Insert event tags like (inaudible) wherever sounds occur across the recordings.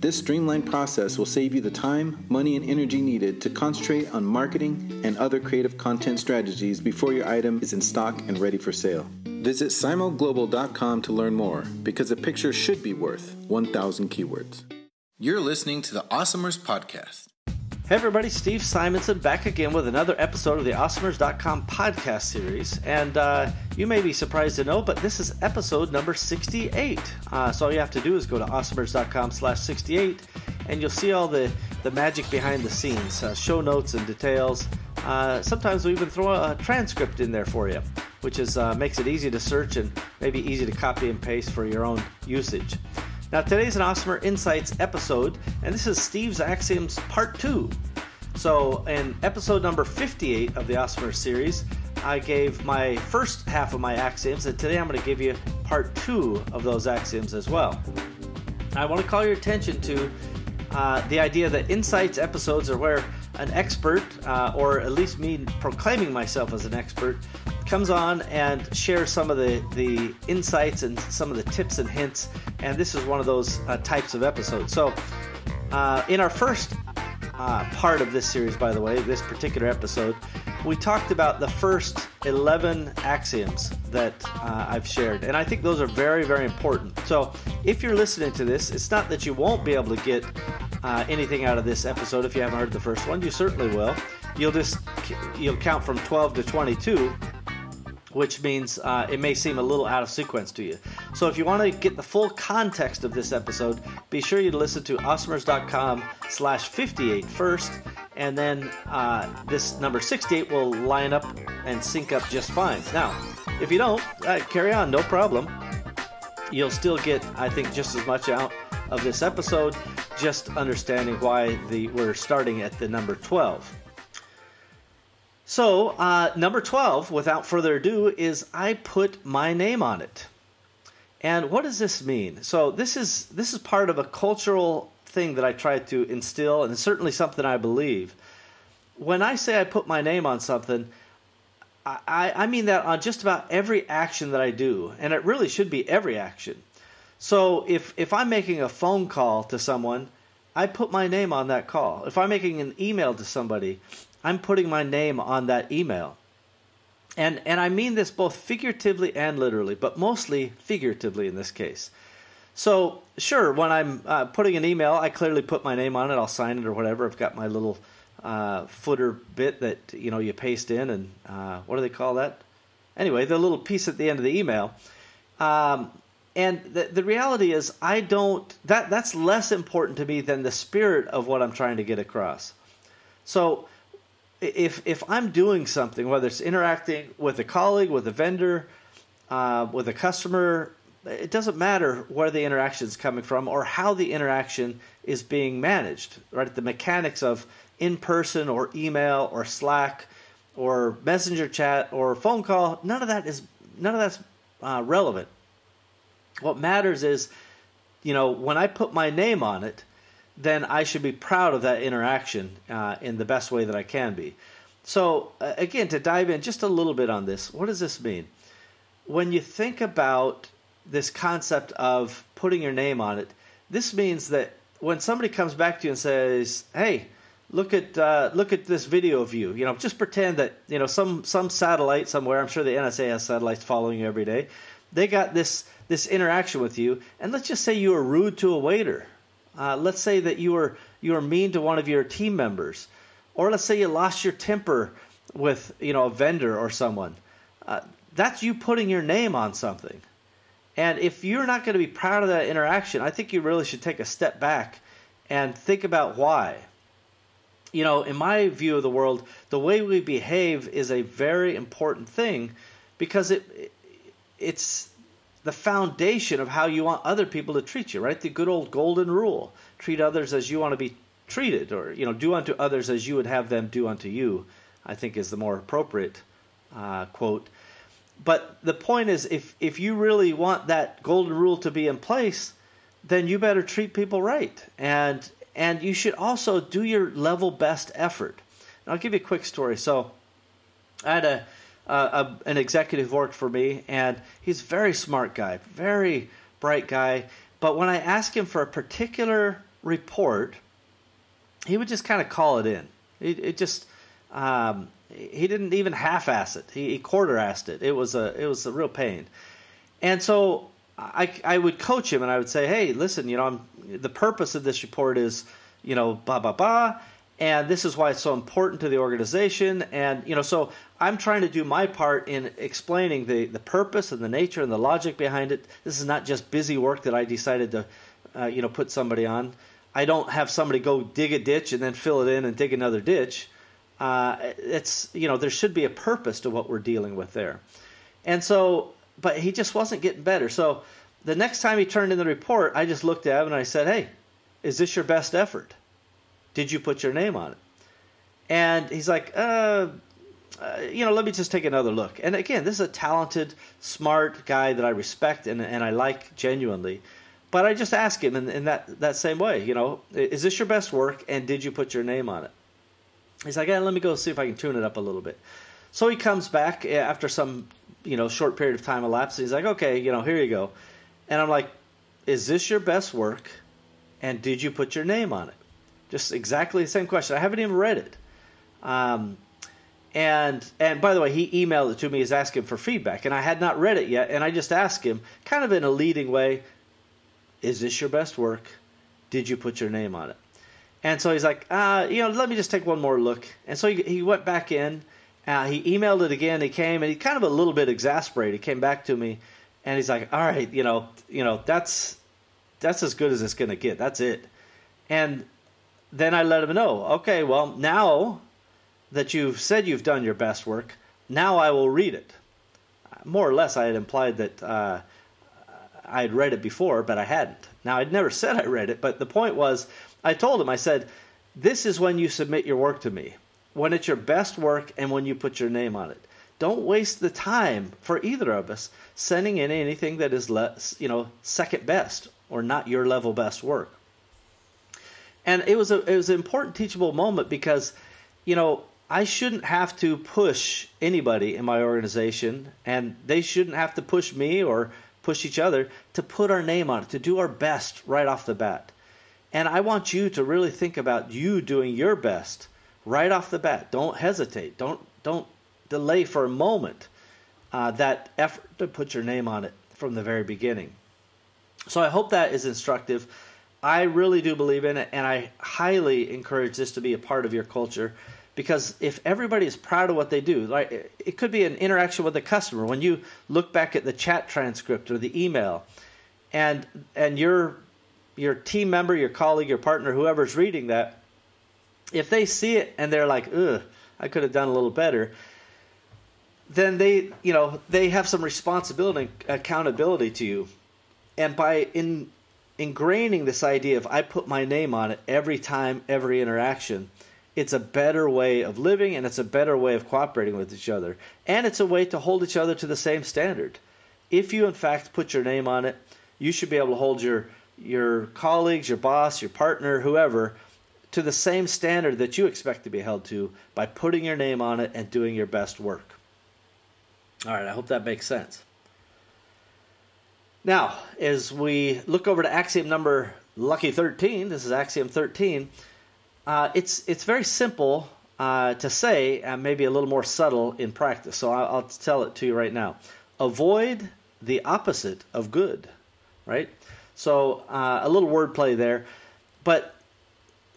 This streamlined process will save you the time, money, and energy needed to concentrate on marketing and other creative content strategies before your item is in stock and ready for sale. Visit simoglobal.com to learn more because a picture should be worth 1,000 keywords. You're listening to the Awesomers Podcast. Hey everybody, Steve Simonson back again with another episode of the Awesomers.com podcast series. And uh, you may be surprised to know, but this is episode number 68. Uh, so all you have to do is go to Awesomers.com slash 68 and you'll see all the, the magic behind the scenes, uh, show notes and details. Uh, sometimes we even throw a, transcript in there for you, which is uh, makes it easy to search and maybe easy to copy and paste for your own usage. Now, today's an Awesomer Insights episode, and this is Steve's Axioms Part 2. So, in episode number 58 of the Awesomer series, I gave my first half of my axioms, and today I'm going to give you part two of those axioms as well. I want to call your attention to uh, the idea that insights episodes are where an expert, uh, or at least me proclaiming myself as an expert, comes on and shares some of the, the insights and some of the tips and hints. And this is one of those uh, types of episodes. So, uh, in our first uh, part of this series, by the way, this particular episode, we talked about the first 11 axioms that uh, I've shared. And I think those are very, very important. So, if you're listening to this, it's not that you won't be able to get uh, anything out of this episode if you haven't heard the first one. You certainly will. You'll just you'll count from 12 to 22 which means uh, it may seem a little out of sequence to you. So if you want to get the full context of this episode, be sure you listen to awesomers.com slash 58 first, and then uh, this number 68 will line up and sync up just fine. Now, if you don't, uh, carry on, no problem. You'll still get, I think, just as much out of this episode, just understanding why the we're starting at the number 12. So, uh, number 12, without further ado, is I put my name on it. And what does this mean? So, this is, this is part of a cultural thing that I try to instill, and it's certainly something I believe. When I say I put my name on something, I, I mean that on just about every action that I do, and it really should be every action. So, if, if I'm making a phone call to someone, I put my name on that call. If I'm making an email to somebody, I'm putting my name on that email. And, and I mean this both figuratively and literally, but mostly figuratively in this case. So, sure, when I'm uh, putting an email, I clearly put my name on it. I'll sign it or whatever. I've got my little uh, footer bit that you know you paste in, and uh, what do they call that? Anyway, the little piece at the end of the email. Um, and the, the reality is, I don't. That that's less important to me than the spirit of what I'm trying to get across. So if if I'm doing something, whether it's interacting with a colleague, with a vendor, uh, with a customer, it doesn't matter where the interaction is coming from or how the interaction is being managed. Right, the mechanics of in person or email or Slack or messenger chat or phone call, none of that is none of that's uh, relevant. What matters is, you know, when I put my name on it, then I should be proud of that interaction uh, in the best way that I can be. So, uh, again, to dive in just a little bit on this, what does this mean? When you think about this concept of putting your name on it, this means that when somebody comes back to you and says, "Hey, look at uh, look at this video of you," you know, just pretend that you know some some satellite somewhere. I'm sure the NSA has satellites following you every day. They got this this interaction with you, and let's just say you were rude to a waiter uh, let's say that you were you were mean to one of your team members, or let's say you lost your temper with you know a vendor or someone. Uh, that's you putting your name on something. And if you're not going to be proud of that interaction, I think you really should take a step back and think about why. You know, in my view of the world, the way we behave is a very important thing because it it's the foundation of how you want other people to treat you, right? The good old golden rule. Treat others as you want to be treated or you know, do unto others as you would have them do unto you. I think is the more appropriate uh, quote. But the point is, if if you really want that golden rule to be in place, then you better treat people right, and and you should also do your level best effort. And I'll give you a quick story. So, I had a, a an executive worked for me, and he's a very smart guy, very bright guy. But when I asked him for a particular report, he would just kind of call it in. It, it just um, he didn't even half-ass it. He, he quarter-assed it. It was a it was a real pain. And so I, I would coach him and I would say, hey, listen, you know, I'm, the purpose of this report is, you know, blah blah blah, and this is why it's so important to the organization. And you know, so I'm trying to do my part in explaining the the purpose and the nature and the logic behind it. This is not just busy work that I decided to, uh, you know, put somebody on. I don't have somebody go dig a ditch and then fill it in and dig another ditch uh, it's you know there should be a purpose to what we're dealing with there, and so but he just wasn't getting better. So the next time he turned in the report, I just looked at him and I said, "Hey, is this your best effort? Did you put your name on it?" And he's like, uh, uh, you know, let me just take another look. And again, this is a talented, smart guy that I respect and, and I like genuinely. But I just ask him in, in that, that same way, you know, is this your best work and did you put your name on it? He's like, yeah, let me go see if I can tune it up a little bit. So he comes back eh, after some, you know, short period of time elapsed. He's like, okay, you know, here you go. And I'm like, is this your best work? And did you put your name on it? Just exactly the same question. I haven't even read it. Um, and and by the way, he emailed it to me as asking for feedback, and I had not read it yet. And I just asked him, kind of in a leading way, is this your best work? Did you put your name on it? And so he's like, uh, you know, let me just take one more look. And so he, he went back in. Uh, he emailed it again. He came and he kind of a little bit exasperated. He came back to me, and he's like, "All right, you know, you know, that's that's as good as it's gonna get. That's it." And then I let him know, okay, well, now that you've said you've done your best work, now I will read it. More or less, I had implied that uh, I had read it before, but I hadn't. Now, I'd never (laughs) said I read it, but the point was I told him, I said, this is when you submit your work to me, when it's your best work and when you put your name on it. Don't waste the time for either of us sending in anything that is less, you know, second best or not your level best work. And it was a it was an important teachable moment because, you know, I shouldn't have to push anybody in my organization, and they shouldn't have to push me or push each other to put our name on it, to do our best right off the bat. And I want you to really think about you doing your best right off the bat. Don't hesitate. Don't don't delay for a moment uh, that effort to put your name on it from the very beginning. So I hope that is instructive. I really do believe in it, and I highly encourage this to be a part of your culture. Because if everybody is proud of what they do, like it could be an interaction with a customer. When you look back at the chat transcript or the email, and and you're your team member, your colleague, your partner, whoever's reading that, if they see it and they're like, ugh, I could have done a little better, then they, you know, they have some responsibility and accountability to you. And by in ingraining this idea of I put my name on it every time, every interaction, it's a better way of living and it's a better way of cooperating with each other. And it's a way to hold each other to the same standard. If you, in fact, put your name on it, you should be able to hold your your colleagues, your boss, your partner, whoever, to the same standard that you expect to be held to by putting your name on it and doing your best work. All right, I hope that makes sense. Now, as we look over to axiom number lucky 13, this is axiom 13, uh, it's, it's very simple uh, to say and maybe a little more subtle in practice. So I'll, I'll tell it to you right now. Avoid the opposite of good, right? So uh, a little wordplay there, but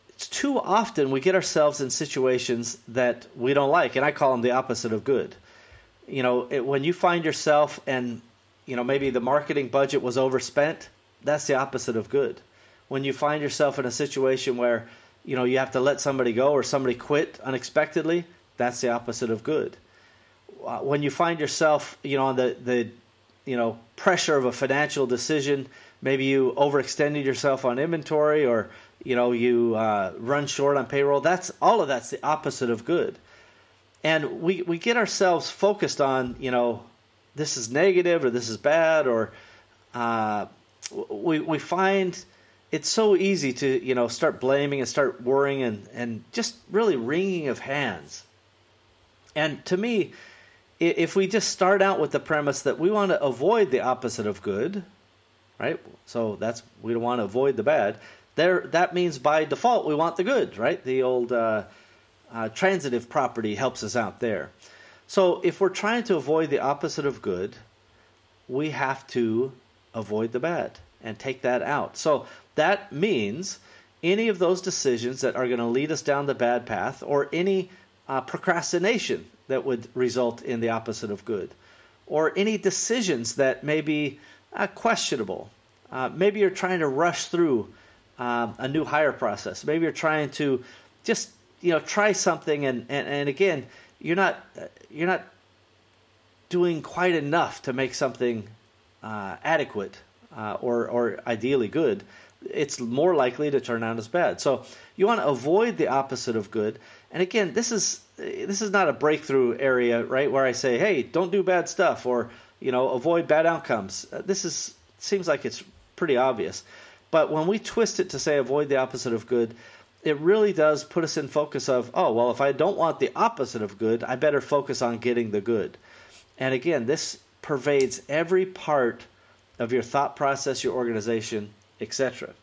it's too often we get ourselves in situations that we don't like, and I call them the opposite of good. You know, it, when you find yourself and you know maybe the marketing budget was overspent, that's the opposite of good. When you find yourself in a situation where you know you have to let somebody go or somebody quit unexpectedly, that's the opposite of good. Uh, when you find yourself, you know, on the the you know pressure of a financial decision, maybe you overextended yourself on inventory or you know you uh, run short on payroll. That's all of that's the opposite of good, and we we get ourselves focused on you know this is negative or this is bad or uh, we we find it's so easy to you know start blaming and start worrying and and just really wringing of hands. And to me, if we just start out with the premise that we want to avoid the opposite of good, right? So that's we want to avoid the bad there that means by default we want the good, right? The old uh, uh, transitive property helps us out there. So if we're trying to avoid the opposite of good, we have to avoid the bad and take that out. So that means any of those decisions that are going to lead us down the bad path or any uh, procrastination that would result in the opposite of good or any decisions that may be uh, questionable. Uh, maybe you're trying to rush through um, a new hire process. Maybe you're trying to just you know try something, and, and, and again, you're not you're not doing quite enough to make something uh, adequate uh, or or ideally good. It's more likely to turn out as bad. So you want to avoid the opposite of good. And again, this is this is not a breakthrough area, right? Where I say, hey, don't do bad stuff or you know avoid bad outcomes. Uh, this is seems like it's pretty obvious. But when we twist it to say avoid the opposite of good, it really does put us in focus of, oh, well, if I don't want the opposite of good, I better focus on getting the good. And again, this pervades every part of your thought process, your organization, etc.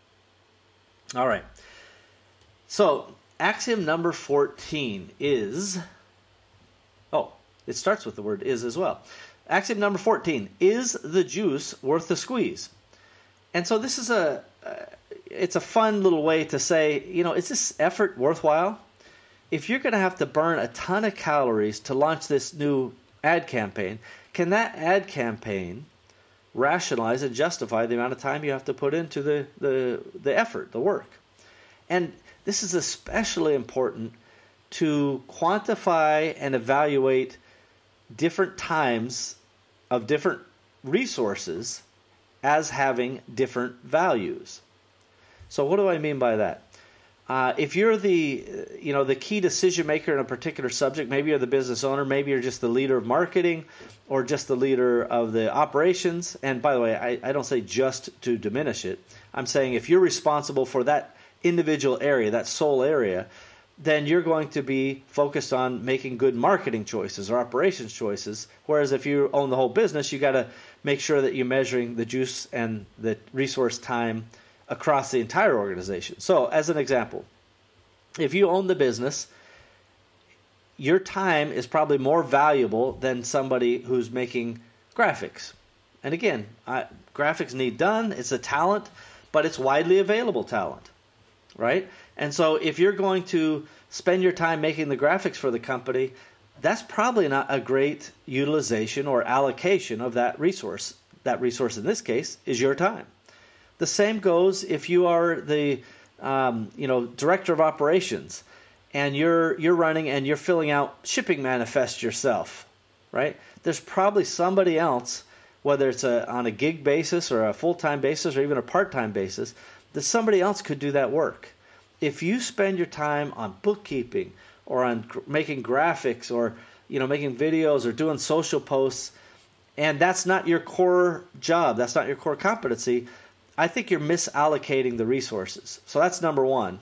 All right. So, axiom number 14 is oh, it starts with the word is as well. Axiom number 14 is the juice worth the squeeze? And so this is a it's a fun little way to say, you know, is this effort worthwhile? If you're going to have to burn a ton of calories to launch this new ad campaign, can that ad campaign rationalize and justify the amount of time you have to put into the, the, the effort, the work? And this is especially important to quantify and evaluate different times of different resources as having different values. So what do I mean by that? Uh, if you're the you know the key decision maker in a particular subject, maybe you're the business owner, maybe you're just the leader of marketing, or just the leader of the operations. And by the way, I, I don't say just to diminish it. I'm saying if you're responsible for that individual area, that sole area, then you're going to be focused on making good marketing choices or operations choices. Whereas if you own the whole business, you got to make sure that you're measuring the juice and the resource time across the entire organization. So, as an example, if you own the business, your time is probably more valuable than somebody who's making graphics. And again, I, graphics need done, it's a talent, but it's widely available talent, right? And so if you're going to spend your time making the graphics for the company, that's probably not a great utilization or allocation of that resource. That resource in this case is your time. The same goes if you are the um, you know director of operations and you're you're running and you're filling out shipping manifests yourself, right? There's probably somebody else, whether it's a, on a gig basis or a full time basis or even a part time basis, that somebody else could do that work. If you spend your time on bookkeeping or on gr- making graphics or you know making videos or doing social posts and that's not your core job that's not your core competency i think you're misallocating the resources. So that's number 1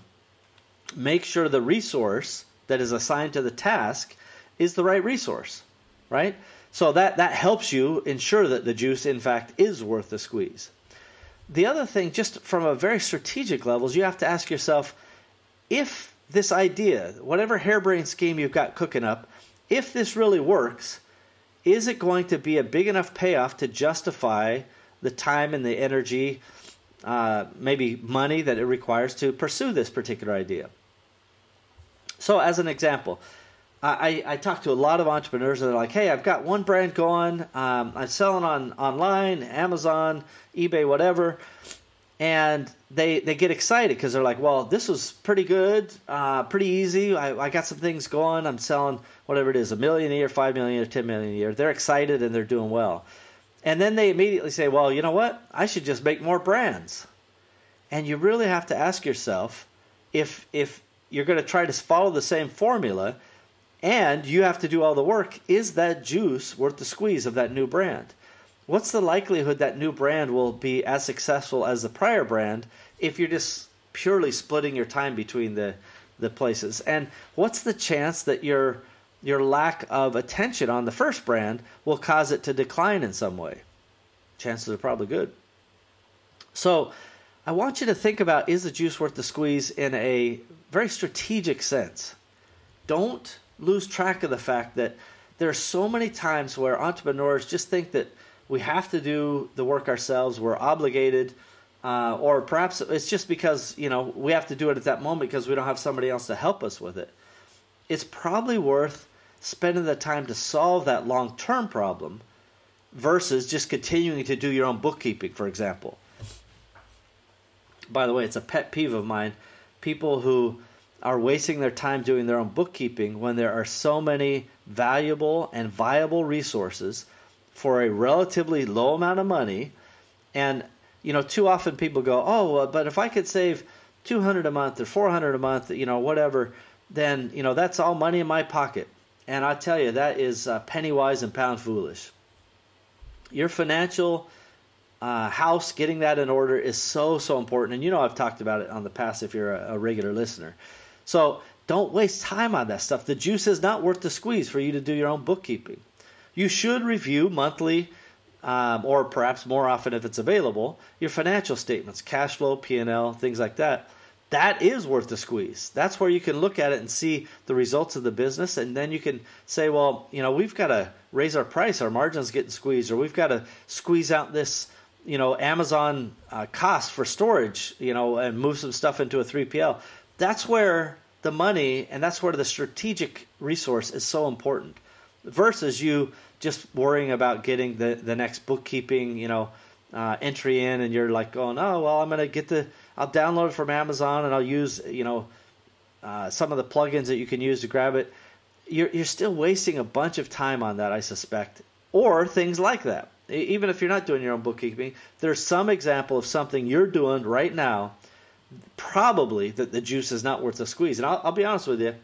make sure the resource that is assigned to the task is the right resource right? So that that helps you ensure that the juice in fact is worth the squeeze. The other thing just from a very strategic level is you have to ask yourself if this idea, whatever harebrained scheme you've got cooking up, if this really works, is it going to be a big enough payoff to justify the time and the energy, uh, maybe money that it requires to pursue this particular idea? So, as an example, I, I talk to a lot of entrepreneurs and they're like, hey, I've got one brand going. Um, I'm selling on online, Amazon, eBay, whatever. And they, they get excited because they're like, well, this was pretty good, uh, pretty easy. I, I got some things going. I'm selling whatever it is, a million a year, five million a year, ten million a year. They're excited and they're doing well. And then they immediately say, well, you know what? I should just make more brands. And you really have to ask yourself if if you're going to try to follow the same formula and you have to do all the work, is that juice worth the squeeze of that new brand? What's the likelihood that new brand will be as successful as the prior brand if you're just purely splitting your time between the the places? And what's the chance that your your lack of attention on the first brand will cause it to decline in some way? Chances are probably good. So, I want you to think about is the juice worth the squeeze in a very strategic sense. Don't lose track of the fact that there are so many times where entrepreneurs just think that we have to do the work ourselves, we're obligated, uh, or perhaps it's just because you know we have to do it at that moment because we don't have somebody else to help us with it. It's probably worth spending the time to solve that long-term problem versus just continuing to do your own bookkeeping, for example by the way, it's a pet peeve of mine. People who are wasting their time doing their own bookkeeping when there are so many valuable and viable resources for a relatively low amount of money. And, you know, too often people go, oh, but if I could save 200 a month or 400 a month, you know, whatever, then, you know, that's all money in my pocket. And I tell you, that is uh, penny wise and pound foolish. Your financial uh, house, getting that in order is so, so important. And you know, I've talked about it on the past if you're a, a regular listener. So don't waste time on that stuff. The juice is not worth the squeeze for you to do your own bookkeeping. You should review monthly, um, or perhaps more often if it's available, your financial statements, cash flow, P&L, things like that. That is worth the squeeze. That's where you can look at it and see the results of the business, and then you can say, well, you know, we've got to raise our price, our margins getting squeezed, or we've got to squeeze out this you know Amazon uh, cost for storage, you know, and move some stuff into a 3PL. That's where the money and that's where the strategic resource is so important versus you just worrying about getting the the next bookkeeping, you know, uh, entry in and you're like going, "Oh, well, I'm going to get the I'll download it from Amazon and I'll use, you know, uh, some of the plugins that you can use to grab it." You're you're still wasting a bunch of time on that, I suspect. Or things like that even if you're not doing your own bookkeeping, there's some example of something you're doing right now, probably that the juice is not worth the squeeze. And I'll, I'll be honest with you,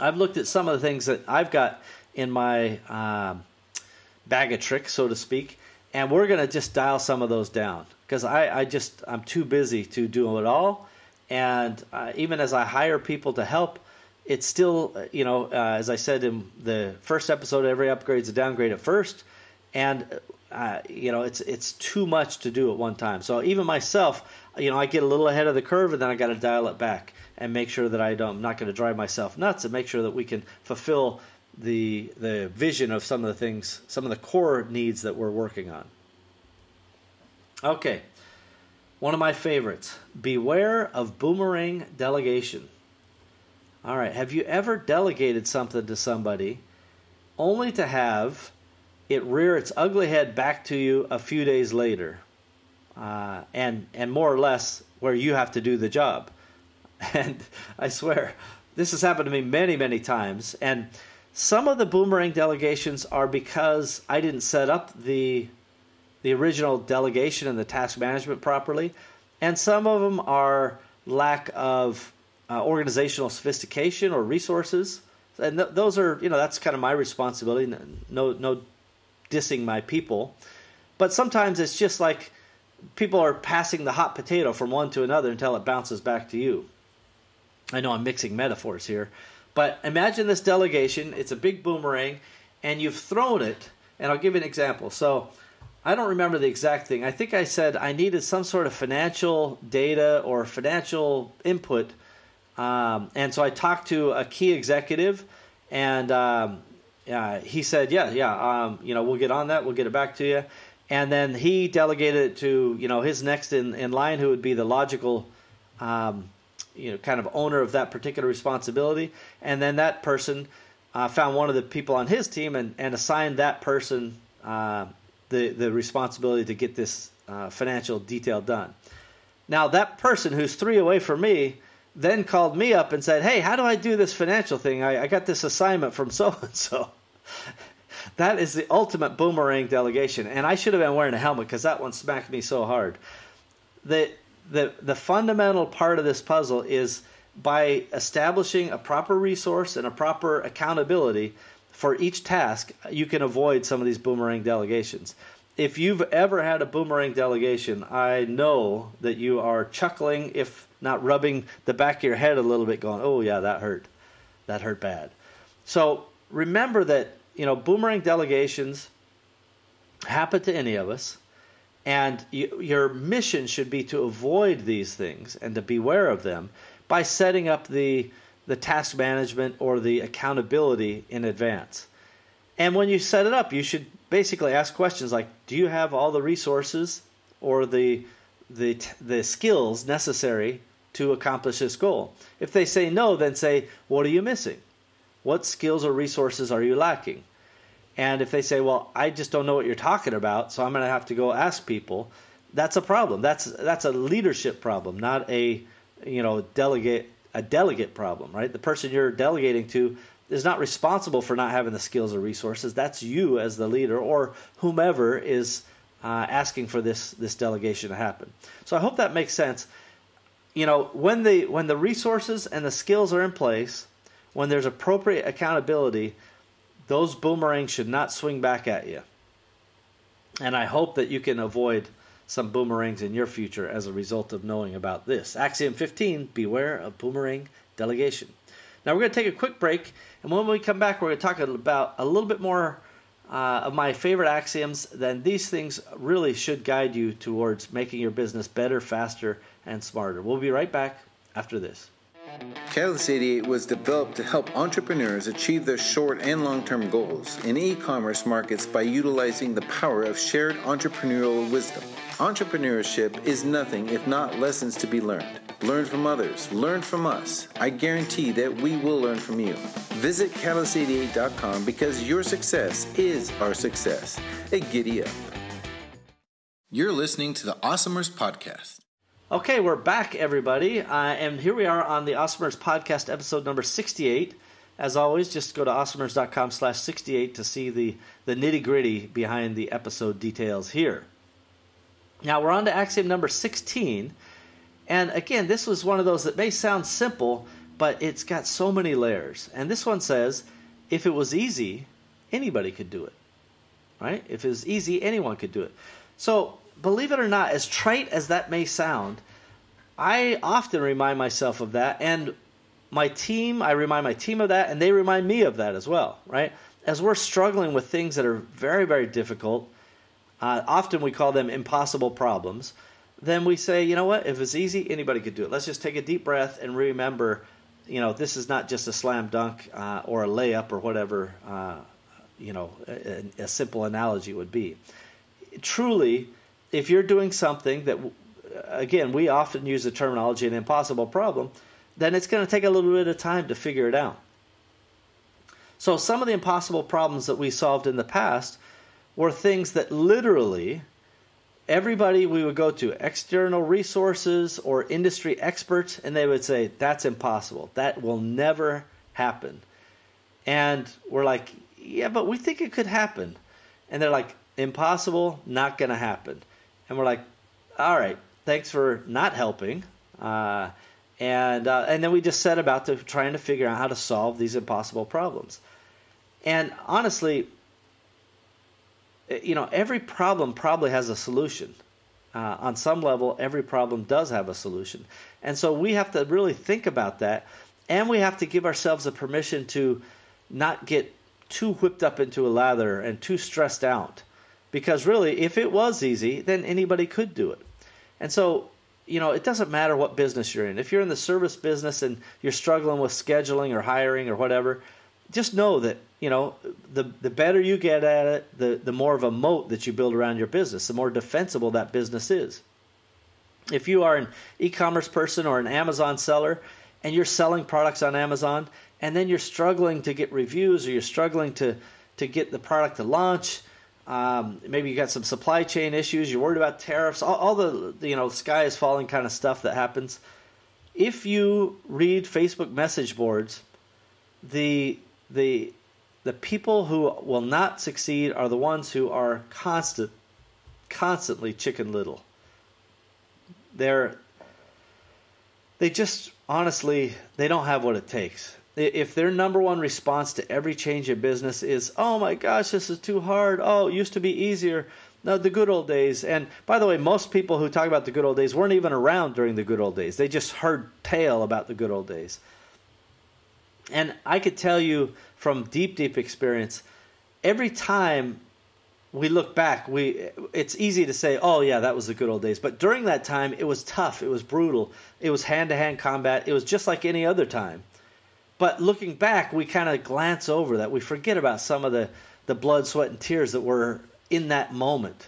I've looked at some of the things that I've got in my um, bag of tricks, so to speak, and we're going to just dial some of those down because I, I just I'm too busy to do it all. And uh, even as I hire people to help, it's still, you know, uh, as I said in the first episode, every upgrade is a downgrade at first and uh, you know it's it's too much to do at one time. So even myself, you know, I get a little ahead of the curve, and then I got to dial it back and make sure that I don't, I'm not going to drive myself nuts, and make sure that we can fulfill the the vision of some of the things, some of the core needs that we're working on. Okay, one of my favorites: beware of boomerang delegation. All right, have you ever delegated something to somebody only to have it rear its ugly head back to you a few days later, uh, and and more or less where you have to do the job. (laughs) And I swear, this has happened to me many many times. And some of the boomerang delegations are because I didn't set up the the original delegation and the task management properly, and some of them are lack of uh, organizational sophistication or resources and th- those are you know that's kind of my responsibility no no dissing my people. But sometimes it's just like people are passing the hot potato from one to another until it bounces back to you. I know I'm mixing metaphors here, but imagine this delegation. It's a big boomerang, and you've thrown it. And I'll give you an example. So I don't remember the exact thing. I think I said I needed some sort of financial data or financial input. Um, and so I talked to a key executive, and um, uh, he said, "Yeah, yeah, um, you know, we'll get on that. We'll get it back to you." And then he delegated it to you know his next in, in line, who would be the logical um, you know kind of owner of that particular responsibility, and then that person uh, found one of the people on his team and, and assigned that person uh, the the responsibility to get this uh, financial detail done. Now that person who's three away from me then called me up and said, "Hey, how do I do this financial thing? I, I got this assignment from so and so." That is the ultimate boomerang delegation, and I should have been wearing a helmet because that one smacked me so hard. The the the fundamental part of this puzzle is by establishing a proper resource and a proper accountability for each task, you can avoid some of these boomerang delegations. If you've ever had a boomerang delegation, I know that you are chuckling, if not rubbing the back of your head a little bit, going, oh, yeah, that hurt. That hurt bad. So remember that, you know, boomerang delegations happen to any of us. And you, your mission should be to avoid these things and to beware of them by setting up the the task management or the accountability in advance. And when you set it up, you should basically ask questions like, "Do you have all the resources or the the the skills necessary to accomplish this goal?" If they say no, then say, "What are you missing? What skills or resources are you lacking?" And if they say, "Well, I just don't know what you're talking about, so I'm going to have to go ask people," that's a problem. That's that's a leadership problem, not a you know delegate a delegate problem, right? The person you're delegating to is not responsible for not having the skills or resources. That's you as the leader or whomever is uh, asking for this this delegation to happen. So I hope that makes sense. You know, when the when the resources and the skills are in place, when there's appropriate accountability, those boomerangs should not swing back at you. And I hope that you can avoid some boomerangs in your future as a result of knowing about this. Axiom 15 Beware of boomerang delegation. Now, we're going to take a quick break, and when we come back, we're going to talk about a little bit more uh, of my favorite axioms. Then these things really should guide you towards making your business better, faster, and smarter. We'll be right back after this. Catalyst 88 was developed to help entrepreneurs achieve their short and long term goals in e commerce markets by utilizing the power of shared entrepreneurial wisdom. Entrepreneurship is nothing if not lessons to be learned. Learn from others, learn from us. I guarantee that we will learn from you. Visit catalyst88.com because your success is our success. A giddy up. You're listening to the Awesomers Podcast. Okay, we're back, everybody. Uh, and here we are on the Awesomers podcast, episode number 68. As always, just go to awesomers.com slash 68 to see the, the nitty gritty behind the episode details here. Now, we're on to axiom number 16. And again, this was one of those that may sound simple, but it's got so many layers. And this one says if it was easy, anybody could do it. Right? If it was easy, anyone could do it. So believe it or not, as trite as that may sound, I often remind myself of that, and my team, I remind my team of that, and they remind me of that as well, right? As we're struggling with things that are very, very difficult, uh, often we call them impossible problems, then we say, you know what, if it's easy, anybody could do it. Let's just take a deep breath and remember, you know, this is not just a slam dunk uh, or a layup or whatever, uh, you know, a, a simple analogy would be. Truly, if you're doing something that, again, we often use the terminology an impossible problem, then it's going to take a little bit of time to figure it out. So, some of the impossible problems that we solved in the past were things that literally everybody we would go to, external resources or industry experts, and they would say, That's impossible. That will never happen. And we're like, Yeah, but we think it could happen. And they're like, Impossible, not going to happen and we're like, all right, thanks for not helping. Uh, and uh, and then we just set about to trying to figure out how to solve these impossible problems. And honestly, you know, every problem probably has a solution. Uh, on some level, every problem does have a solution, and so we have to really think about that, and we have to give ourselves a permission to not get too whipped up into a lather and too stressed out because really, if it was easy, then anybody could do it. And so, you know, it doesn't matter what business you're in. If you're in the service business and you're struggling with scheduling or hiring or whatever, just know that, you know, the the better you get at it, the the more of a moat that you build around your business, the more defensible that business is. If you are an e commerce person or an Amazon seller and you're selling products on Amazon and then you're struggling to get reviews or you're struggling to, to get the product to launch, um, maybe you got some supply chain issues, you're worried about tariffs, all, all the you know sky is falling kind of stuff that happens. If you read Facebook message boards, the the the people who will not succeed are the ones who are constant constantly chicken little. They're they just honestly they don't have what it takes if their number one response to every change in business is, oh my gosh, this is too hard. Oh, it used to be easier. No, the good old days. And by the way, most people who talk about the good old days weren't even around during the good old days. They just heard tale about the good old days. And I could tell you from deep, deep experience, every time we look back, we it's easy to say, "Oh yeah, that was the good old days." But during that time, it was tough. It was brutal. It was hand-to-hand combat. It was just like any other time. But looking back, we kind of glance over that. We forget about some of the, the blood, sweat, and tears that were in that moment.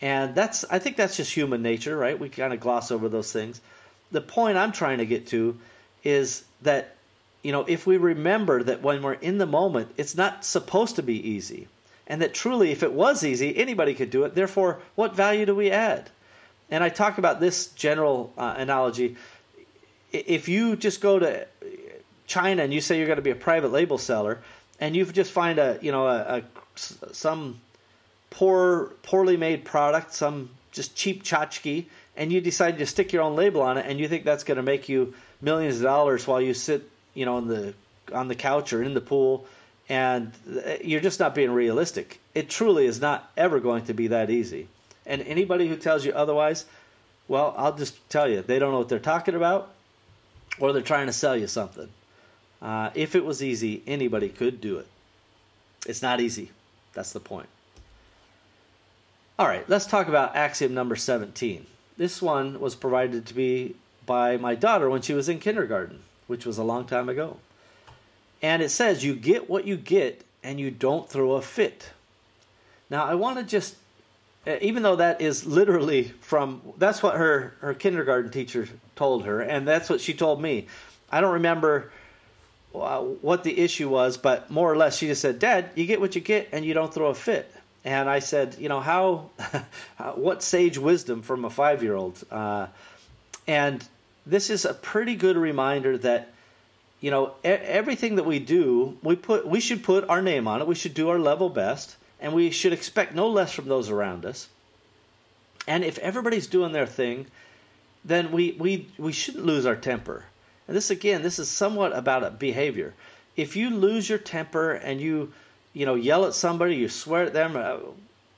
And that's I think that's just human nature, right? We kind of gloss over those things. The point I'm trying to get to is that you know, if we remember that when we're in the moment, it's not supposed to be easy. And that truly if it was easy, anybody could do it. Therefore, what value do we add? And I talk about this general uh, analogy. If you just go to China and you say you're going to be a private label seller, and you just find a you know a, a some poor poorly made product, some just cheap tchotchke, and you decide to stick your own label on it, and you think that's going to make you millions of dollars while you sit you know on the on the couch or in the pool, and eh, you're just not being realistic. It truly is not ever going to be that easy. And anybody who tells you otherwise, well, I'll just tell you, they don't know what they're talking about, or they're trying to sell you something. Uh, if it was easy, anybody could do it. It's not easy. That's the point. All right, let's talk about axiom number 17. This one was provided to me by my daughter when she was in kindergarten, which was a long time ago. And it says, You get what you get and you don't throw a fit. Now, I want to just, uh, even though that is literally from, that's what her, her kindergarten teacher told her, and that's what she told me. I don't remember what the issue was, but more or less, she just said, "Dad, you get what you get, and you don't throw a fit." And I said, "You know how? (laughs) what sage wisdom from a five-year-old?" Uh, and this is a pretty good reminder that you know everything that we do, we put we should put our name on it. We should do our level best, and we should expect no less from those around us. And if everybody's doing their thing, then we we we shouldn't lose our temper and this again, this is somewhat about behavior. If you lose your temper and you, you know, yell at somebody, you swear at them, uh,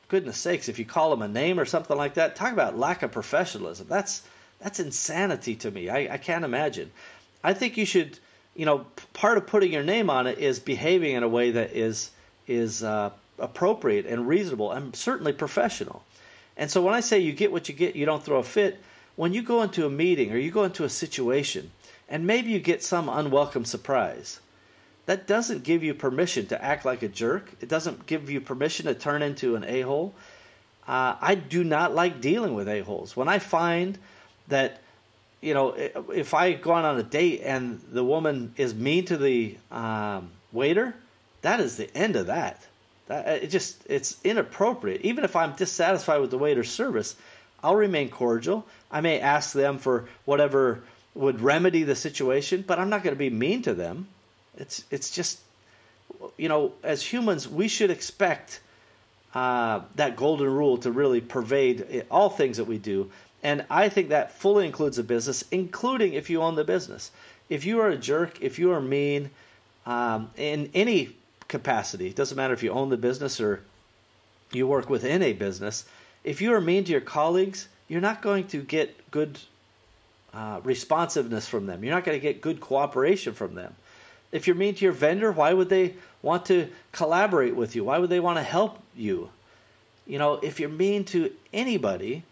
goodness sakes, if you call them a name or something like that, talk about lack of professionalism. That's that's insanity to me. I, I can't imagine. I think you should, you know, part of putting your name on it is behaving in a way that is is uh, appropriate and reasonable and certainly professional. And so when I say you get what you get, you don't throw a fit. When you go into a meeting or you go into a situation and maybe you get some unwelcome surprise. That doesn't give you permission to act like a jerk. It doesn't give you permission to turn into an a hole. Uh, I do not like dealing with a holes. When I find that, you know, if I go on a date and the woman is mean to the um, waiter, that is the end of that. That it just it's inappropriate. Even if I'm dissatisfied with the waiter's service, I'll remain cordial. I may ask them for whatever would remedy the situation, but I'm not going to be mean to them. It's it's just you know, as humans, we should expect uh, that golden rule to really pervade all things that we do. And I think that fully includes a business, including if you own the business. If you are a jerk, if you are mean, um, in any capacity, it doesn't matter if you own the business or you work within a business, if you are mean to your colleagues, you're not going to get good uh, responsiveness from them. You're not going to get good cooperation from them. If you're mean to your vendor, why would they want to collaborate with you? Why would they want to help you? You know, if you're mean to anybody,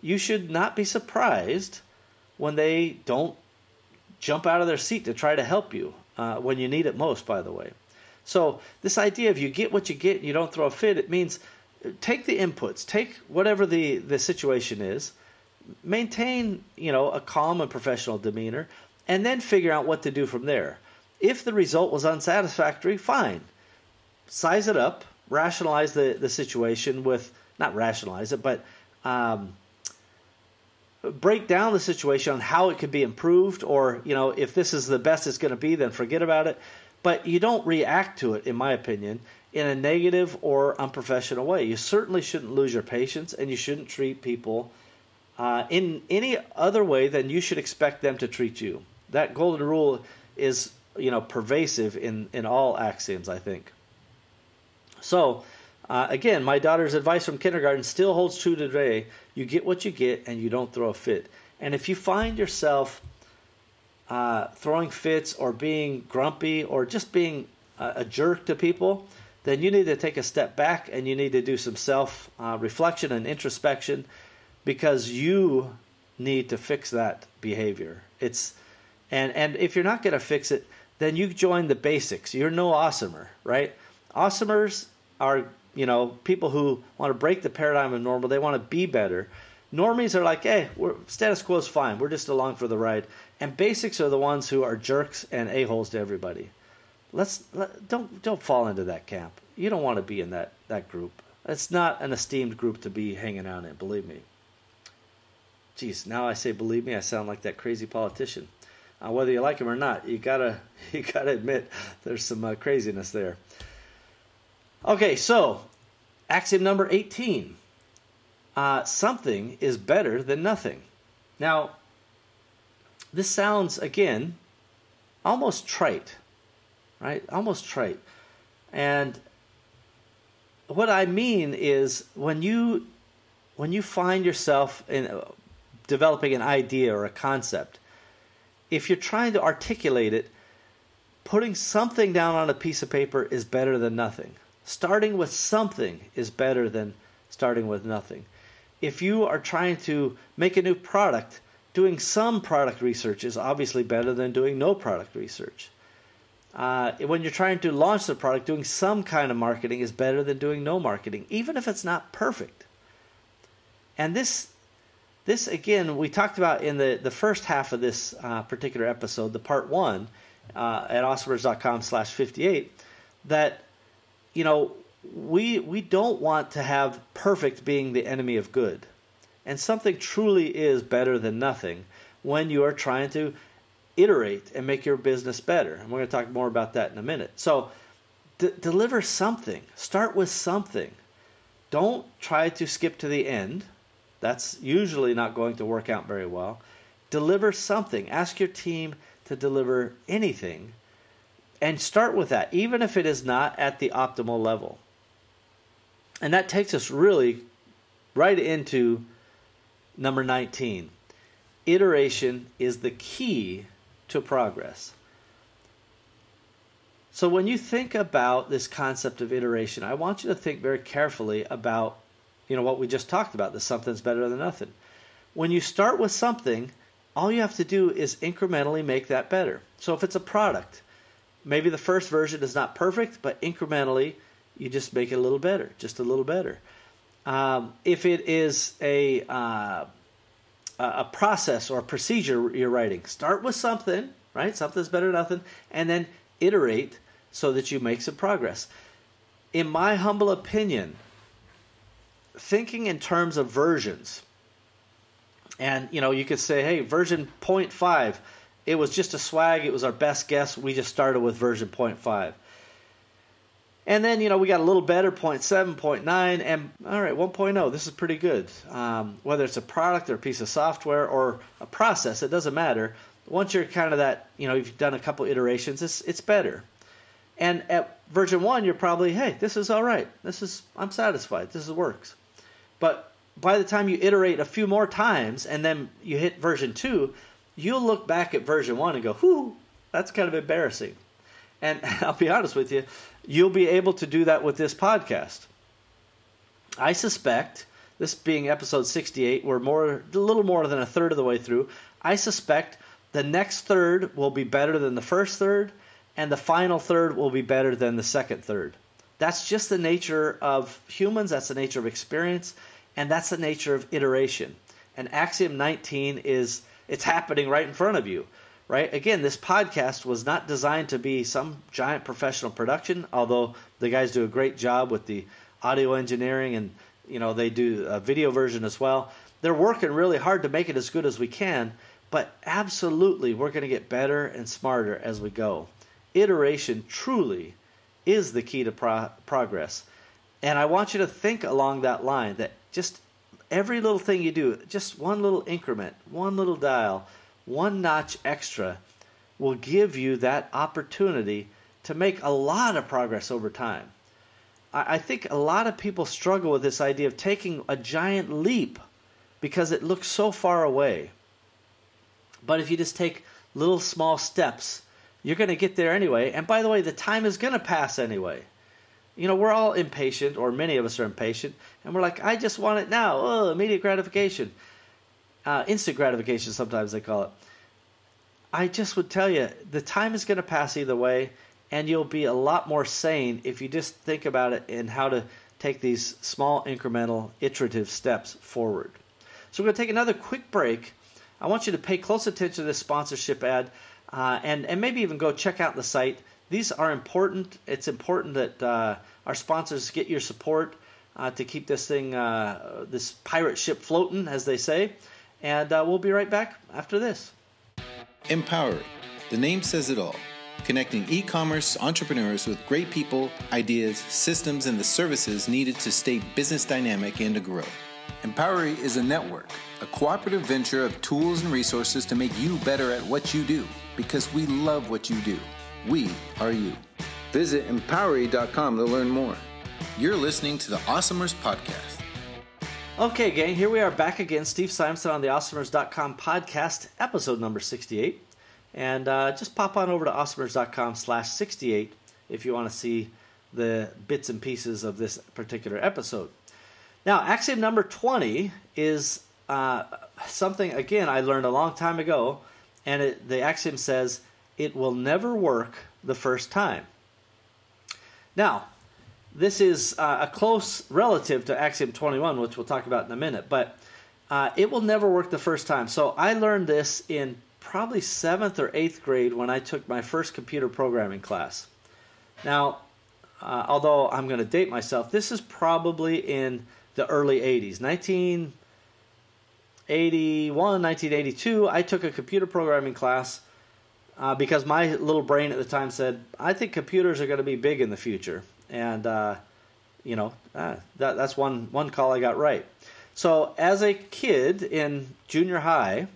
you should not be surprised when they don't jump out of their seat to try to help you uh, when you need it most, by the way. So, this idea of you get what you get and you don't throw a fit, it means take the inputs, take whatever the, the situation is, maintain, you know, a calm and professional demeanor, and then figure out what to do from there. If the result was unsatisfactory, fine. Size it up, rationalize the, the situation with, not rationalize it, but um, break down the situation on how it could be improved, or, you know, if this is the best it's going to be, then forget about it. But you don't react to it, in my opinion, in a negative or unprofessional way. You certainly shouldn't lose your patience, and you shouldn't treat people uh, in any other way than you should expect them to treat you. That golden rule is, you know, pervasive in in all axioms. I think. So, uh, again, my daughter's advice from kindergarten still holds true today. You get what you get, and you don't throw a fit. And if you find yourself uh, throwing fits or being grumpy or just being a, a, jerk to people, then you need to take a step back and you need to do some self uh, reflection and introspection because you need to fix that behavior. It's and and if you're not going to fix it, then you join the basics. You're no awesomer, right? Awesomers are you know people who want to break the paradigm of normal. They want to be better. Normies are like, hey, we're, status quo is fine. We're just along for the ride. And basics are the ones who are jerks and a holes to everybody. Let's let, don't don't fall into that camp. You don't want to be in that that group. It's not an esteemed group to be hanging out in. Believe me. Geez, now I say believe me, I sound like that crazy politician. Uh, whether you like him or not, you gotta (laughs) you gotta admit there's some uh, craziness there. Okay, so axiom number eighteen: uh, something is better than nothing. Now, this sounds, again, almost trite, right? Almost trite. And what I mean is when you when you find yourself in uh, developing an idea or a concept, if you're trying to articulate it, putting something down on a piece of paper is better than nothing. Starting with something is better than starting with nothing. If you are trying to make a new product, doing some product research is obviously better than doing no product research. Uh, when you're trying to launch the product, doing some kind of marketing is better than doing no marketing, even if it's not perfect. And this, this again, we talked about in the, the first half of this uh, particular episode, the part one uh, at awesomers.com slash 58, that, you know, we, we don't want to have perfect being the enemy of good. And something truly is better than nothing when you are trying to iterate and make your business better. And we're going to talk more about that in a minute. So, d- deliver something. Start with something. Don't try to skip to the end. That's usually not going to work out very well. Deliver something. Ask your team to deliver anything and start with that, even if it is not at the optimal level. And that takes us really right into Number 19. Iteration is the key to progress. So when you think about this concept of iteration, I want you to think very carefully about you know what we just talked about, that something's better than nothing. When you start with something, all you have to do is incrementally make that better. So if it's a product, maybe the first version is not perfect, but incrementally you just make it a little better, just a little better. Um, if it is a uh, a process or a procedure you're writing, start with something, right? Something's better than nothing, and then iterate so that you make some progress. In my humble opinion, thinking in terms of versions, and you know, you could say, hey, version 0.5, it was just a swag, it was our best guess, we just started with version 0.5. And then, you know, we got a little better, 0.7, 0.9, and all right, 1.0, this is pretty good. Um, whether it's a product or a piece of software or a process, it doesn't matter. Once you're kind of that, you know, you've done a couple iterations, it's, it's better. And at version 1, you're probably, hey, this is all right. This is, I'm satisfied. This works. But by the time you iterate a few more times and then you hit version 2, you'll look back at version 1 and go, whoo, that's kind of embarrassing. And (laughs) I'll be honest with you, you'll be able to do that with this podcast. I suspect, this being episode 68, we're more a little more than a third of the way through. I suspect the next third will be better than the first third, and the final third will be better than the second third. That's just the nature of humans, that's the nature of experience, and that's the nature of iteration. and Axiom 19 is it's happening right in front of you. Right? Again, this podcast was not designed to be some giant professional production, although the guys do a great job with the audio engineering and you know they do a video version as well. They're working really hard to make it as good as we can, but absolutely we're going to get better and smarter as we go. Iteration truly is the key to pro- progress. And I want you to think along that line that just every little thing you do, just one little increment, one little dial, one notch extra will give you that opportunity to make a lot of progress over time. I, think a lot of people struggle with this idea of taking a giant leap because it looks so far away. But if you just take little small steps, you're going to get there anyway. And by the way, the time is going to pass anyway. You know, we're all impatient, or many of us are impatient, and we're like, I just want it now. Oh, immediate gratification. Uh, instant gratification, sometimes they call it. I just would tell you, the time is going to pass either way, and you'll be a lot more sane if you just think about it and how to take these small, incremental, iterative steps forward. So, we're going to take another quick break. I want you to pay close attention to this sponsorship ad uh, and, and maybe even go check out the site these are important. It's important that uh, our sponsors get your support uh, to keep this thing, uh, this pirate ship floating, as they say. And uh, we'll be right back after this. Empowery. The name says it all. Connecting e commerce entrepreneurs with great people, ideas, systems, and the services needed to stay business dynamic and to grow. Empowery is a network, a cooperative venture of tools and resources to make you better at what you do because we love what you do. We are you. Visit empowery.com to learn more. You're listening to the Awesomers Podcast. Okay, gang, here we are back again. Steve Simonson on the Awesomers.com podcast, episode number 68. And uh, just pop on over to awesomers.com slash 68 if you want to see the bits and pieces of this particular episode. Now, axiom number 20 is uh, something, again, I learned a long time ago. And it, the axiom says, it will never work the first time. Now, this is uh, a close relative to Axiom 21, which we'll talk about in a minute, but uh, it will never work the first time. So I learned this in probably seventh or eighth grade when I took my first computer programming class. Now, uh, although I'm going to date myself, this is probably in the early 80s. 1981, 1982, I took a computer programming class uh, because my little brain at the time said, I think computers are going to be big in the future. And, uh, you know, uh, that, that's one, one call I got right. So, as a kid in junior high,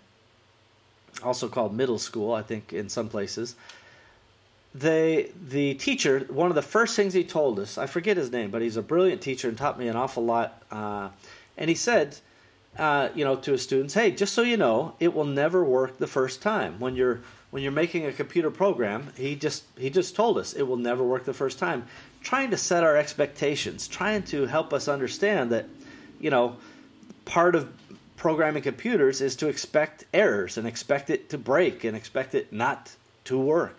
also called middle school, I think in some places, they the teacher one of the first things he told us I forget his name, but he's a brilliant teacher and taught me an awful lot. Uh, and he said, uh, you know, to his students, "Hey, just so you know, it will never work the first time. When you're when you're making a computer program, he just he just told us it will never work the first time. Trying to set our expectations, trying to help us understand that, you know, part of programming computers is to expect errors and expect it to break and expect it not to work.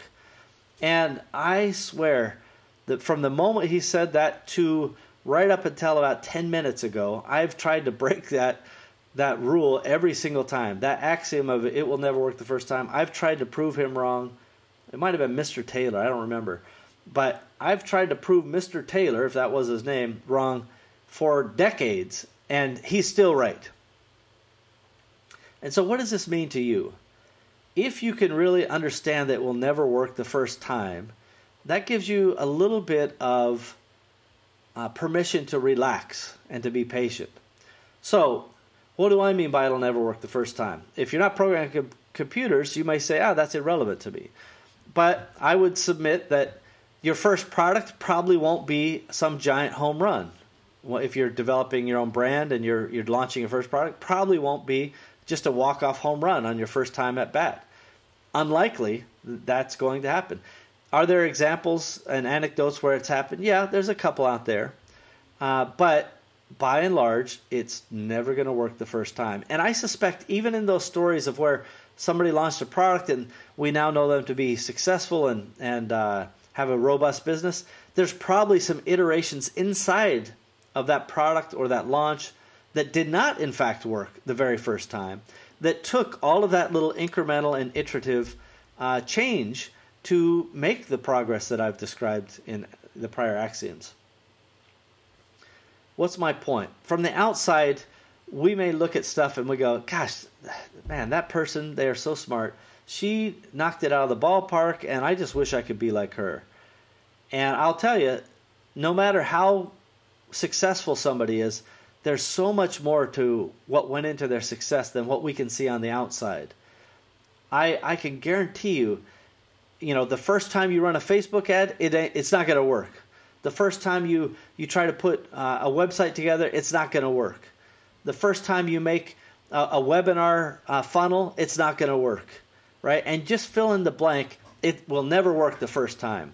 And I swear that from the moment he said that to right up until about 10 minutes ago, I've tried to break that that rule every single time. That axiom of it will never work the first time. I've tried to prove him wrong. It might have been Mr. Taylor, I don't remember. But I've tried to prove Mr. Taylor, if that was his name, wrong for decades, and he's still right. And so, what does this mean to you? If you can really understand that it will never work the first time, that gives you a little bit of uh, permission to relax and to be patient. So, what do I mean by it'll never work the first time? If you're not programming com- computers, you may say, ah, that's irrelevant to me. But I would submit that your first product probably won't be some giant home run. If you're developing your own brand and you're, you're launching your first product, probably won't be just a walk off home run on your first time at bat. Unlikely that's going to happen. Are there examples and anecdotes where it's happened? Yeah, there's a couple out there. Uh, but by and large, it's never going to work the first time. And I suspect even in those stories of where somebody launched a product and we now know them to be successful and and uh, have a robust business, there's probably some iterations inside of that product or that launch that did not, in fact, work the very first time, that took all of that little incremental and iterative uh, change to make the progress that I've described in the prior axioms. What's my point? From the outside, we may look at stuff and we go, gosh, man, that person, they are so smart. She knocked it out of the ballpark, and I just wish I could be like her. And I'll tell you, no matter how successful somebody is, there's so much more to what went into their success than what we can see on the outside. I I can guarantee you, you know, the first time you run a Facebook ad, it it's not going to work. The first time you you try to put uh, a website together, it's not going to work. The first time you make a, a webinar uh, funnel, it's not going to work, right? And just fill in the blank. It will never work the first time.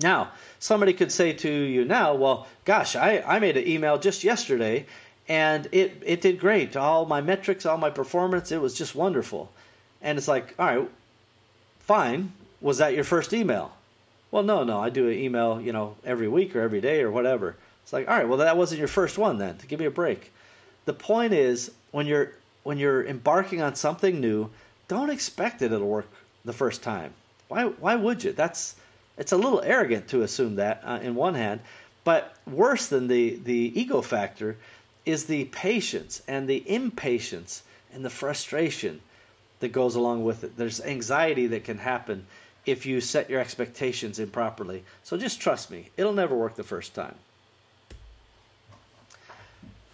Now, somebody could say to you now, well, gosh, I, I made an email just yesterday and it, it did great. All my metrics, all my performance, it was just wonderful. And it's like, all right, fine. Was that your first email? Well, no, no. I do an email, you know, every week or every day or whatever. It's like, all right, well, that wasn't your first one then. Give me a break. The point is, when you're when you're embarking on something new, don't expect that it'll work the first time. Why? Why would you? That's it's a little arrogant to assume that uh, in one hand, but worse than the the ego factor is the patience and the impatience and the frustration that goes along with it. There's anxiety that can happen if you set your expectations improperly. So just trust me, it'll never work the first time.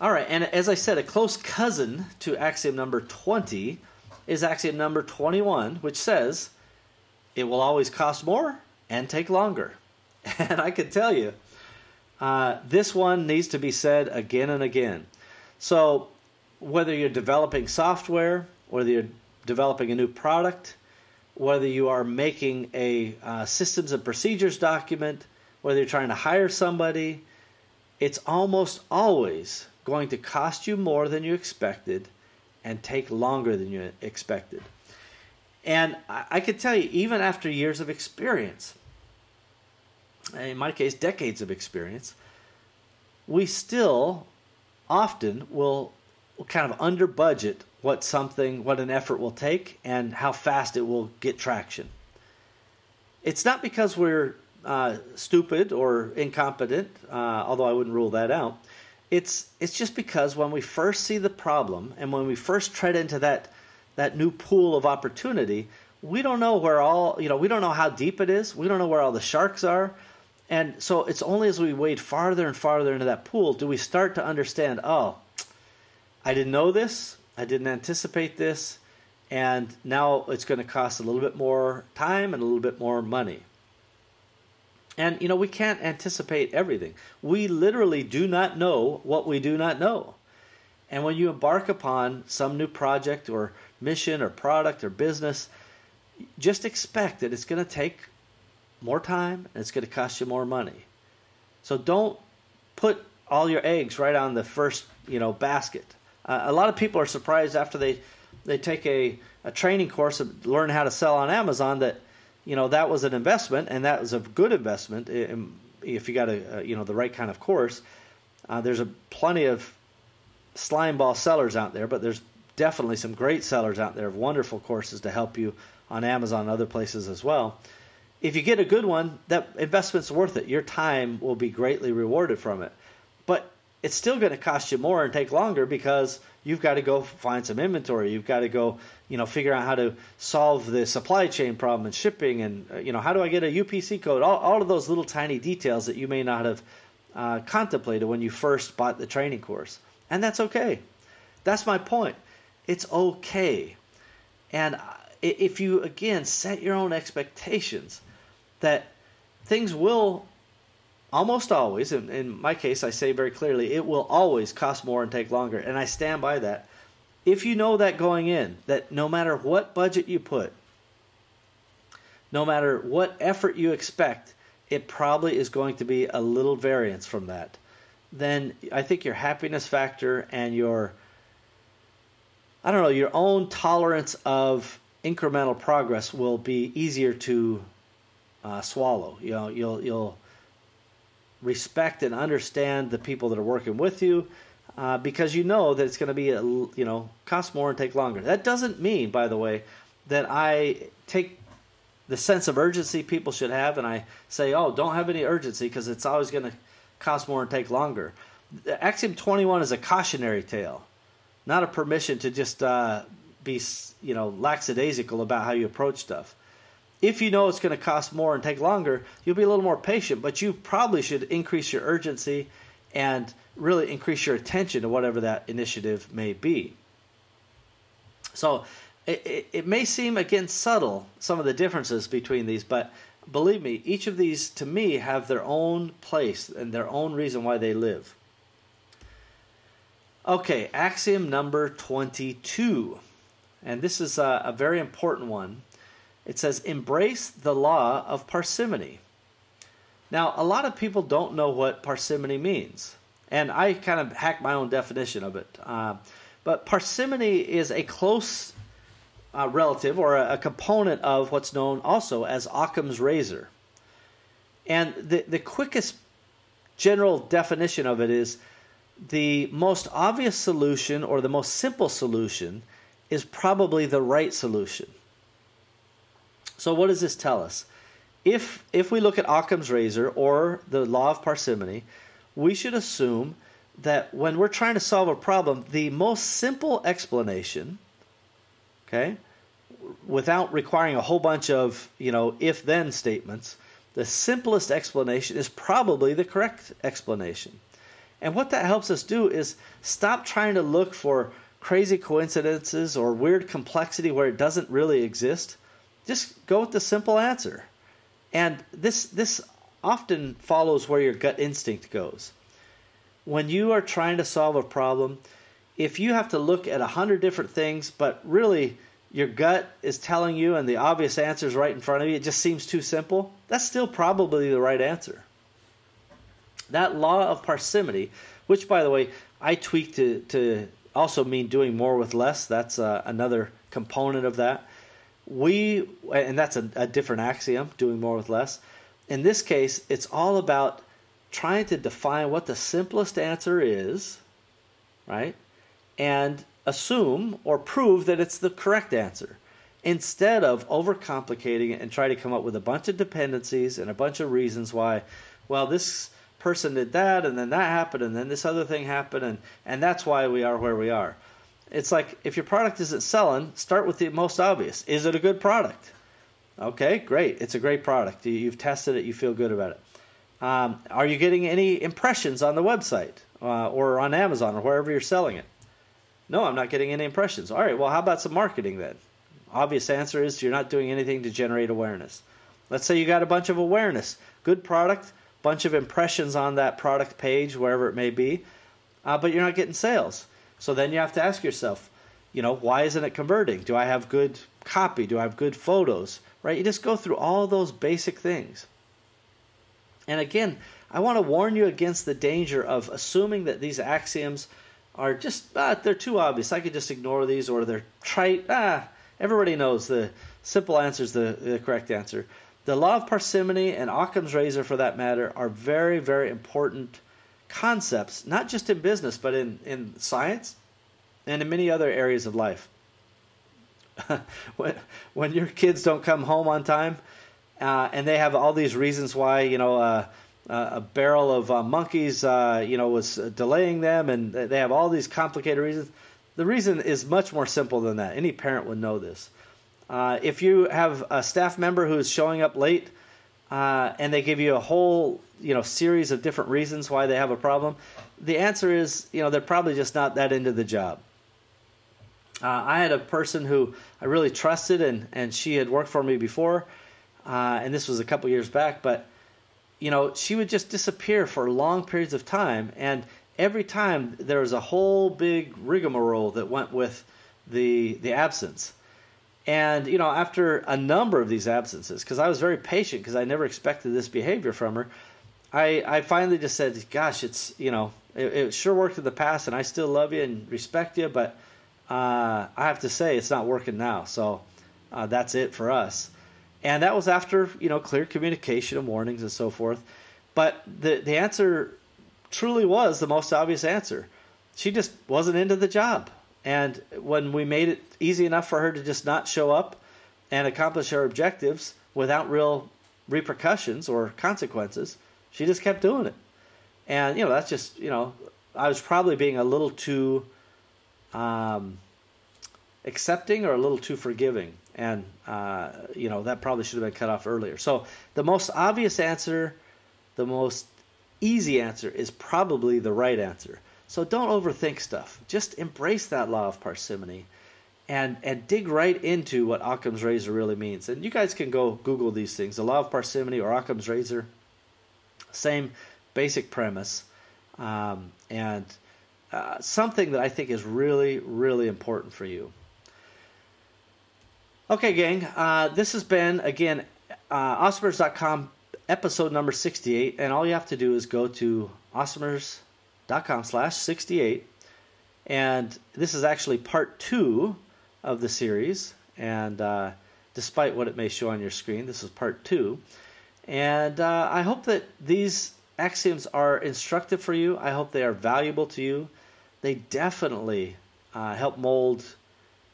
All right, and as I said, a close cousin to axiom number 20 is axiom number 21, which says it will always cost more and take longer. (laughs) And I can tell you, uh, this one needs to be said again and again. So, whether you're developing software, whether you're developing a new product, whether you are making a uh, systems and procedures document, whether you're trying to hire somebody, it's almost always going to cost you more than you expected and take longer than you expected. And I, I can tell you, even after years of experience, in my case, decades of experience, we still often will kind of under budget what something, what an effort will take, and how fast it will get traction. It's not because we're uh, stupid or incompetent, uh, although I wouldn't rule that out. It's it's just because when we first see the problem and when we first tread into that that new pool of opportunity, we don't know where all you know we don't know how deep it is. We don't know where all the sharks are. And so it's only as we wade farther and farther into that pool do we start to understand, oh, I didn't know this, I didn't anticipate this, and now it's going to cost a little bit more time and a little bit more money. And you know, we can't anticipate everything. We literally do not know what we do not know. And when you embark upon some new project or mission or product or business, just expect that it's going to take more time and it's going to cost you more money. So don't put all your eggs right on the first, you know, basket. Uh, a lot of people are surprised after they they take a, a training course of learn how to sell on Amazon that you know that was an investment and that was a good investment if you got a, you know the right kind of course. Uh, there's a plenty of slime ball sellers out there, but there's definitely some great sellers out there of wonderful courses to help you on Amazon and other places as well if you get a good one, that investment's worth it. Your time will be greatly rewarded from it. But it's still going to cost you more and take longer because you've got to go find some inventory. You've got to go, you know, figure out how to solve the supply chain problem and shipping and, uh, you know, how do I get a UPC code? All, all of those little tiny details that you may not have uh, contemplated when you first bought the training course. And that's okay. That's my point. It's okay. And uh, if you, again, set your own expectations, that things will almost always, in, in my case, I say very clearly, it will always cost more and take longer. And I stand by that. If you know that going in, that no matter what budget you put, no matter what effort you expect, it probably is going to be a little variance from that. Then I think your happiness factor and your, I don't know, your own tolerance of incremental progress will be easier to uh, swallow. You know, you'll you'll respect and understand the people that are working with you. uh, because you know that it's going to be a, you know cost more and take longer. That doesn't mean, by the way, that I take the sense of urgency people should have and I say, oh, don't have any urgency because it's always going to cost more and take longer. Axiom 21 is a cautionary tale, not a permission to just uh, be you know lackadaisical about how you approach stuff. If you know it's going to cost more and take longer, you'll be a little more patient, but you probably should increase your urgency and really increase your attention to whatever that initiative may be. So it, it, it, may seem again subtle some of the differences between these, but believe me, each of these to me have their own place and their own reason why they live. Okay, axiom number 22. And this is a, a very important one. It says, embrace the law of parsimony. Now, a lot of people don't know what parsimony means. And I kind of hack my own definition of it. Uh, but parsimony is a close uh, relative or a, a, component of what's known also as Occam's razor. And the, the quickest general definition of it is the most obvious solution or the most simple solution is probably the right solution. So, what does this tell us? If, if we look at Occam's razor or the law of parsimony, we should assume that when we're trying to solve a problem, the most simple explanation, okay, without requiring a whole bunch of, you know, if then statements, the simplest explanation is probably the correct explanation. And what that helps us do is stop trying to look for crazy coincidences or weird complexity where it doesn't really exist just go with the simple answer. And this this often follows where your gut instinct goes. When you are trying to solve a problem, if you have to look at a hundred different things, but really your gut is telling you and the obvious answer is right in front of you, it just seems too simple, that's still probably the right answer. That law of parsimony, which by the way, I tweak to, to also mean doing more with less, that's uh, another component of that we and that's a, a different axiom doing more with less. In this case it's all about trying to define what the simplest answer is right? And assume or prove that it's the correct answer instead of overcomplicating it and try to come up with a bunch of dependencies and a bunch of reasons why well this person did that and then that happened and then this other thing happened and and that's why we are where we are it's like if your product isn't selling, start with the most obvious. Is it a good product? Okay, great. It's a great product. You've tested it. You feel good about it. Um, are you getting any impressions on the website uh, or on Amazon or wherever you're selling it? No, I'm not getting any impressions. All right, well, how about some marketing then? Obvious answer is you're not doing anything to generate awareness. Let's say you got a bunch of awareness, good product, bunch of impressions on that product page, wherever it may be, uh, but you're not getting sales. So then you have to ask yourself, you know, why isn't it converting? Do I have good copy? Do I have good photos? Right? You just go through all those basic things. And again, I want to warn you against the danger of assuming that these axioms are just ah, they're too obvious. I could just ignore these or they're trite. Ah, everybody knows the simple answer is the, the correct answer. The law of parsimony and Occam's razor, for that matter, are very, very important concepts, not just in business, but in, in science and in many other areas of life. (laughs) when, when your kids don't come home on time uh, and they have all these reasons why, you know, uh, uh, a barrel of uh, monkeys, uh, you know, was delaying them and they have all these complicated reasons. The reason is much more simple than that. Any parent would know this. If you have a staff member who is showing up late, uh, and they give you a whole you know series of different reasons why they have a problem, the answer is you know they're probably just not that into the job. Uh, I had a person who I really trusted, and and she had worked for me before, uh, and this was a couple years back, but you know she would just disappear for long periods of time, and every time there was a whole big rigmarole that went with the the absence and, you know, after a number of these absences, because I was very patient because I never expected this behavior from her, I, I finally just said, gosh, it's, you know, it, it sure worked in the past and I still love you and respect you, but uh, I have to say it's not working now. So uh, that's it for us. And that was after, you know, clear communication and warnings and so forth. But the, the answer truly was the most obvious answer. she just wasn't into the job. And when we made it easy enough for her to just not show up and accomplish her objectives without real repercussions or consequences, she just kept doing it. And, you know, that's just, you know, I was probably being a little too um, accepting or a little too forgiving. And, uh, you know, that probably should have been cut off earlier. So the most obvious answer, the most easy answer is probably the right answer. So don't overthink stuff. Just embrace that law of parsimony and and dig right into what Occam's razor really means. And you guys can go Google these things. The law of parsimony or Occam's razor. Same basic premise. Um, and uh, something that I think is really, really important for you. Okay, gang, uh, this has been, again, uh, episode number 68. And all you have to do is go to awesomers.com slash 68. And this is actually part two of the series. And uh, despite what it may show on your screen, this is part two. And uh, I hope that these axioms are instructive for you. I hope they are valuable to you. They definitely uh, help mold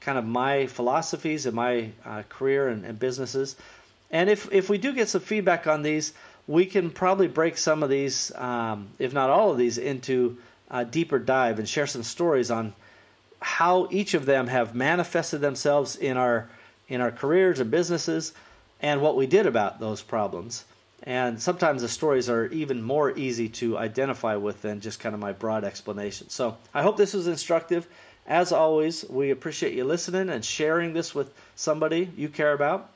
kind of my philosophies and my uh, career and, and, businesses. And if, if we do get some feedback on these, we can probably break some of these, um, if not all of these, into a deeper dive and share some stories on how each of them have manifested themselves in our in our careers and businesses and what we did about those problems. And sometimes the stories are even more easy to identify with than just kind of my broad explanation. So I hope this was instructive. As always, we appreciate you listening and sharing this with somebody you care about,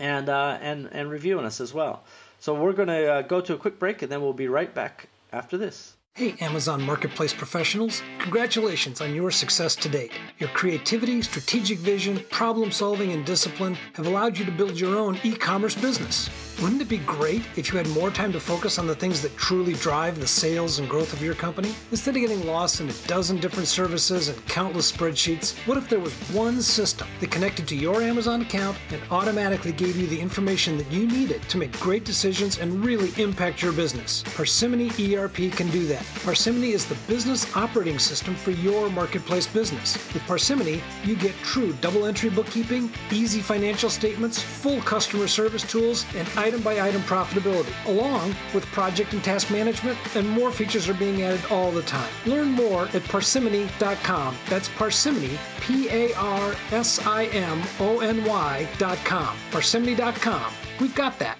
and uh, and and reviewing us as well. So we're going to uh, go to a quick break, and then we'll be right back after this. Hey, Amazon Marketplace professionals, congratulations on your success to date. Your creativity, strategic vision, problem solving, and discipline have allowed you to build your own e commerce business. Wouldn't it be great if you had more time to focus on the things that truly drive the sales and growth of your company? Instead of getting lost in a dozen different services and countless spreadsheets, what if there was one system that connected to your Amazon account and automatically gave you the information that you needed to make great decisions and really impact your business? Parsimony ERP can do that. Parsimony is the business operating system for your marketplace business. With Parsimony, you get true double entry bookkeeping, easy financial statements, full customer service tools, and item by item profitability, along with project and task management, and more features are being added all the time. Learn more at parsimony.com. That's parsimony, P A R S I M O N Y.com. Parsimony.com. We've got that.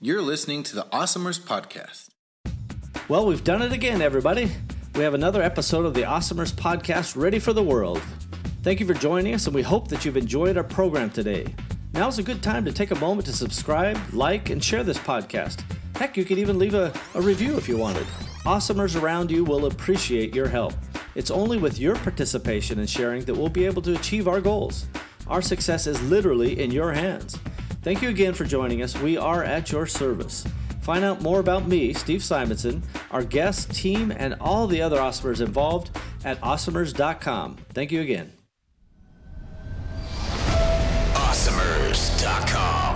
You're listening to the Awesomers Podcast. Well, we've done it again, everybody. We have another episode of the Awesomers Podcast ready for the world. Thank you for joining us, and we hope that you've enjoyed our program today. Now's a good time to take a moment to subscribe, like, and share this podcast. Heck, you could even leave a, a review if you wanted. Awesomers around you will appreciate your help. It's only with your participation and sharing that we'll be able to achieve our goals. Our success is literally in your hands. Thank you again for joining us. We are at your service. Find out more about me, Steve Simonson, our guest, team, and all the other Awesomers involved at awesomers.com. Thank you again. Mixers.com.